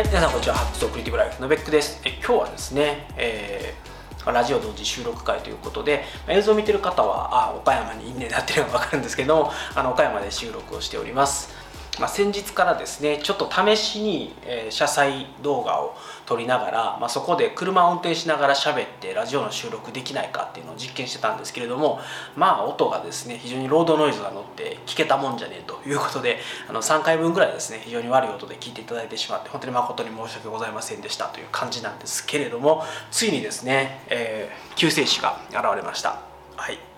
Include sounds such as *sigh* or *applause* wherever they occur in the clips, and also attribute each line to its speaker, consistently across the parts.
Speaker 1: はい、皆さんこんにちは。ハックスクリティブライフのベックです。え今日はですね、えー、ラジオ同時収録会ということで、映像を見てる方は、あ、岡山に因縁になってるのがわかるんですけども、あの岡山で収録をしております。まあ、先日からですねちょっと試しに、えー、車載動画を撮りながら、まあ、そこで車を運転しながら喋ってラジオの収録できないかっていうのを実験してたんですけれどもまあ音がですね非常にロードノイズが乗って聞けたもんじゃねえということであの3回分ぐらいですね非常に悪い音で聞いていただいてしまって本当に誠に申し訳ございませんでしたという感じなんですけれどもついにですね、えー、救世主が現れました。はい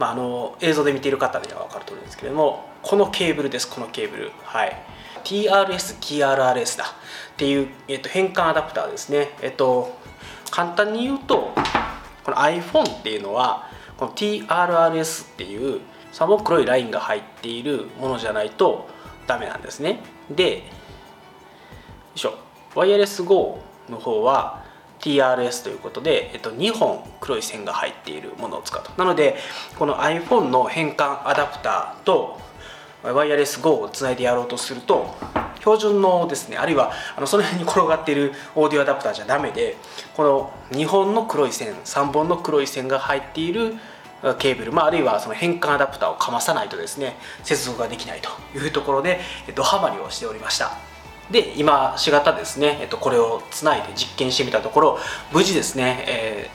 Speaker 1: まあ、あの映像で見ている方には分かるとおりですけれどもこのケーブルですこのケーブル。はい。TRS、TRRS だ。っていう、えっと、変換アダプターですね。えっと簡単に言うとこの iPhone っていうのはこの TRRS っていう3本黒いラインが入っているものじゃないとダメなんですね。でよいしょ。ワイヤレス GO の方は TRS ということで、えっと、2本黒い線が入っているものを使うと。なのでこの iPhone の変換アダプターとワイヤレス GO をつないでやろうとすると標準のですねあるいはあのその辺に転がっているオーディオアダプターじゃダメでこの2本の黒い線3本の黒い線が入っているケーブル、まあ、あるいはその変換アダプターをかまさないとですね接続ができないというところでドハマりをしておりました。で今しがたですね、えっと、これをつないで実験してみたところ無事ですね、え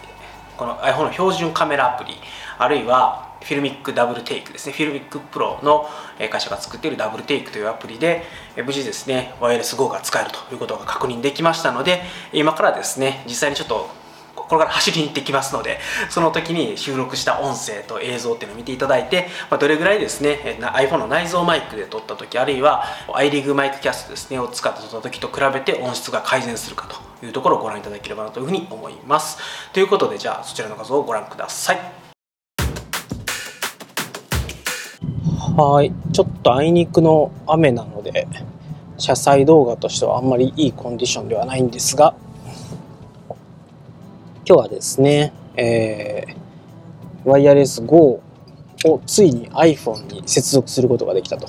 Speaker 1: ー、この iPhone の標準カメラアプリあるいは FiLMiC DoubleTake ですね、 FiLMiC Pro の会社が作っている DoubleTake というアプリで、無事ですね、 Wireless GO が使えるということが確認できましたので、今からですね、実際にちょっとこれから走りに行ってきますので、その時に収録した音声と映像っていうのを見ていただいて、まあ、どれぐらいですね、iPhone の内蔵マイクで撮った時、あるいは iRig マイクキャストですね、を使って撮った時と比べて音質が改善するかというところをご覧いただければなというふうに思います。ということで、じゃあそちらの画像をご覧ください。はい。ちょっとあいにくの雨なので、車載動画としてはあんまりいいコンディションではないんですが、今日はですね、えー、ワイヤレス GO をついに iPhone に接続することができたと。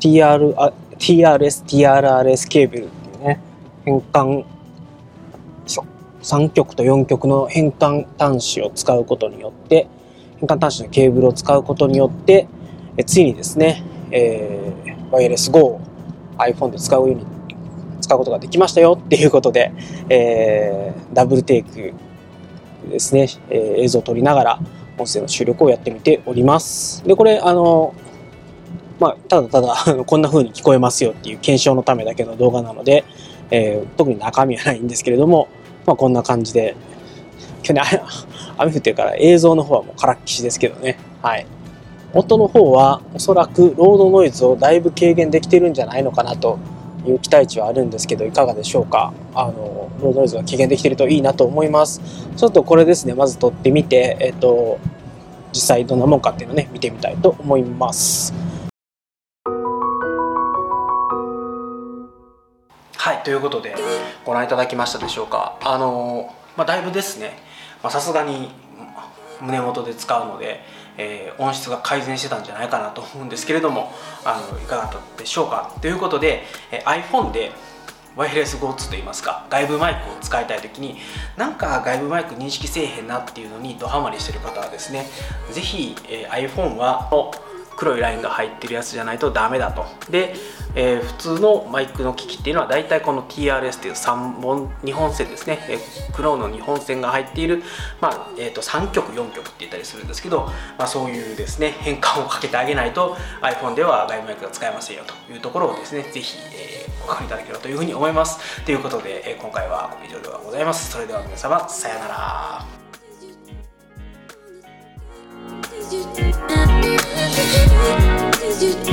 Speaker 1: TR、TRS、TRRS ケーブルっていうね、変換、3極と4極の変換端子を使うことによって、変換端子のケーブルを使うことによって、えついにですね、えー、ワイヤレス GO を iPhone で使うように使うことができましたよっていうことで、えー、ダブルテイクですね、えー、映像を撮りながら音声の収録をやってみております。で、これ、あの、まあ、ただただ *laughs* こんな風に聞こえますよっていう検証のためだけの動画なので、えー、特に中身はないんですけれども、まあ、こんな感じで、去年雨降ってるから映像の方はもうからっきしですけどね。はい。音の方はおそらくロードノイズをだいぶ軽減できてるんじゃないのかなという期待値はあるんですけどいかがでしょうか？あのロードノイズが軽減できてるといいなと思います。ちょっとこれですねまず撮ってみてえっ、と実際どんなもんかっていうのをね見てみたいと思います。はいということでご覧いただきましたでしょうか？あのまあだいぶですねさすがに胸元で使うのでえー、音質が改善してたんじゃないかなと思うんですけれどもあのいかがだったでしょうか。ということで、え、iPhone でワイヤレス GO2 といいますか外部マイクを使いたい時になんか外部マイク認識せえへんなっていうのにドハマりしてる方はですね是非、えー、iPhone は黒いラインが入ってるやつじゃないとダメだと。で、えー、普通のマイクの機器っていうのは大体この TRS っていう3本2本線ですね、えー、黒の2本線が入っている、まあえー、と3曲4曲って言ったりするんですけど、まあ、そういうですね変換をかけてあげないと iPhone では外部マイクが使えませんよというところをですねぜひ、えー、お分かりいただければというふうに思います。ということで、えー、今回は以上ではございます。それでは皆様さようなら。Did you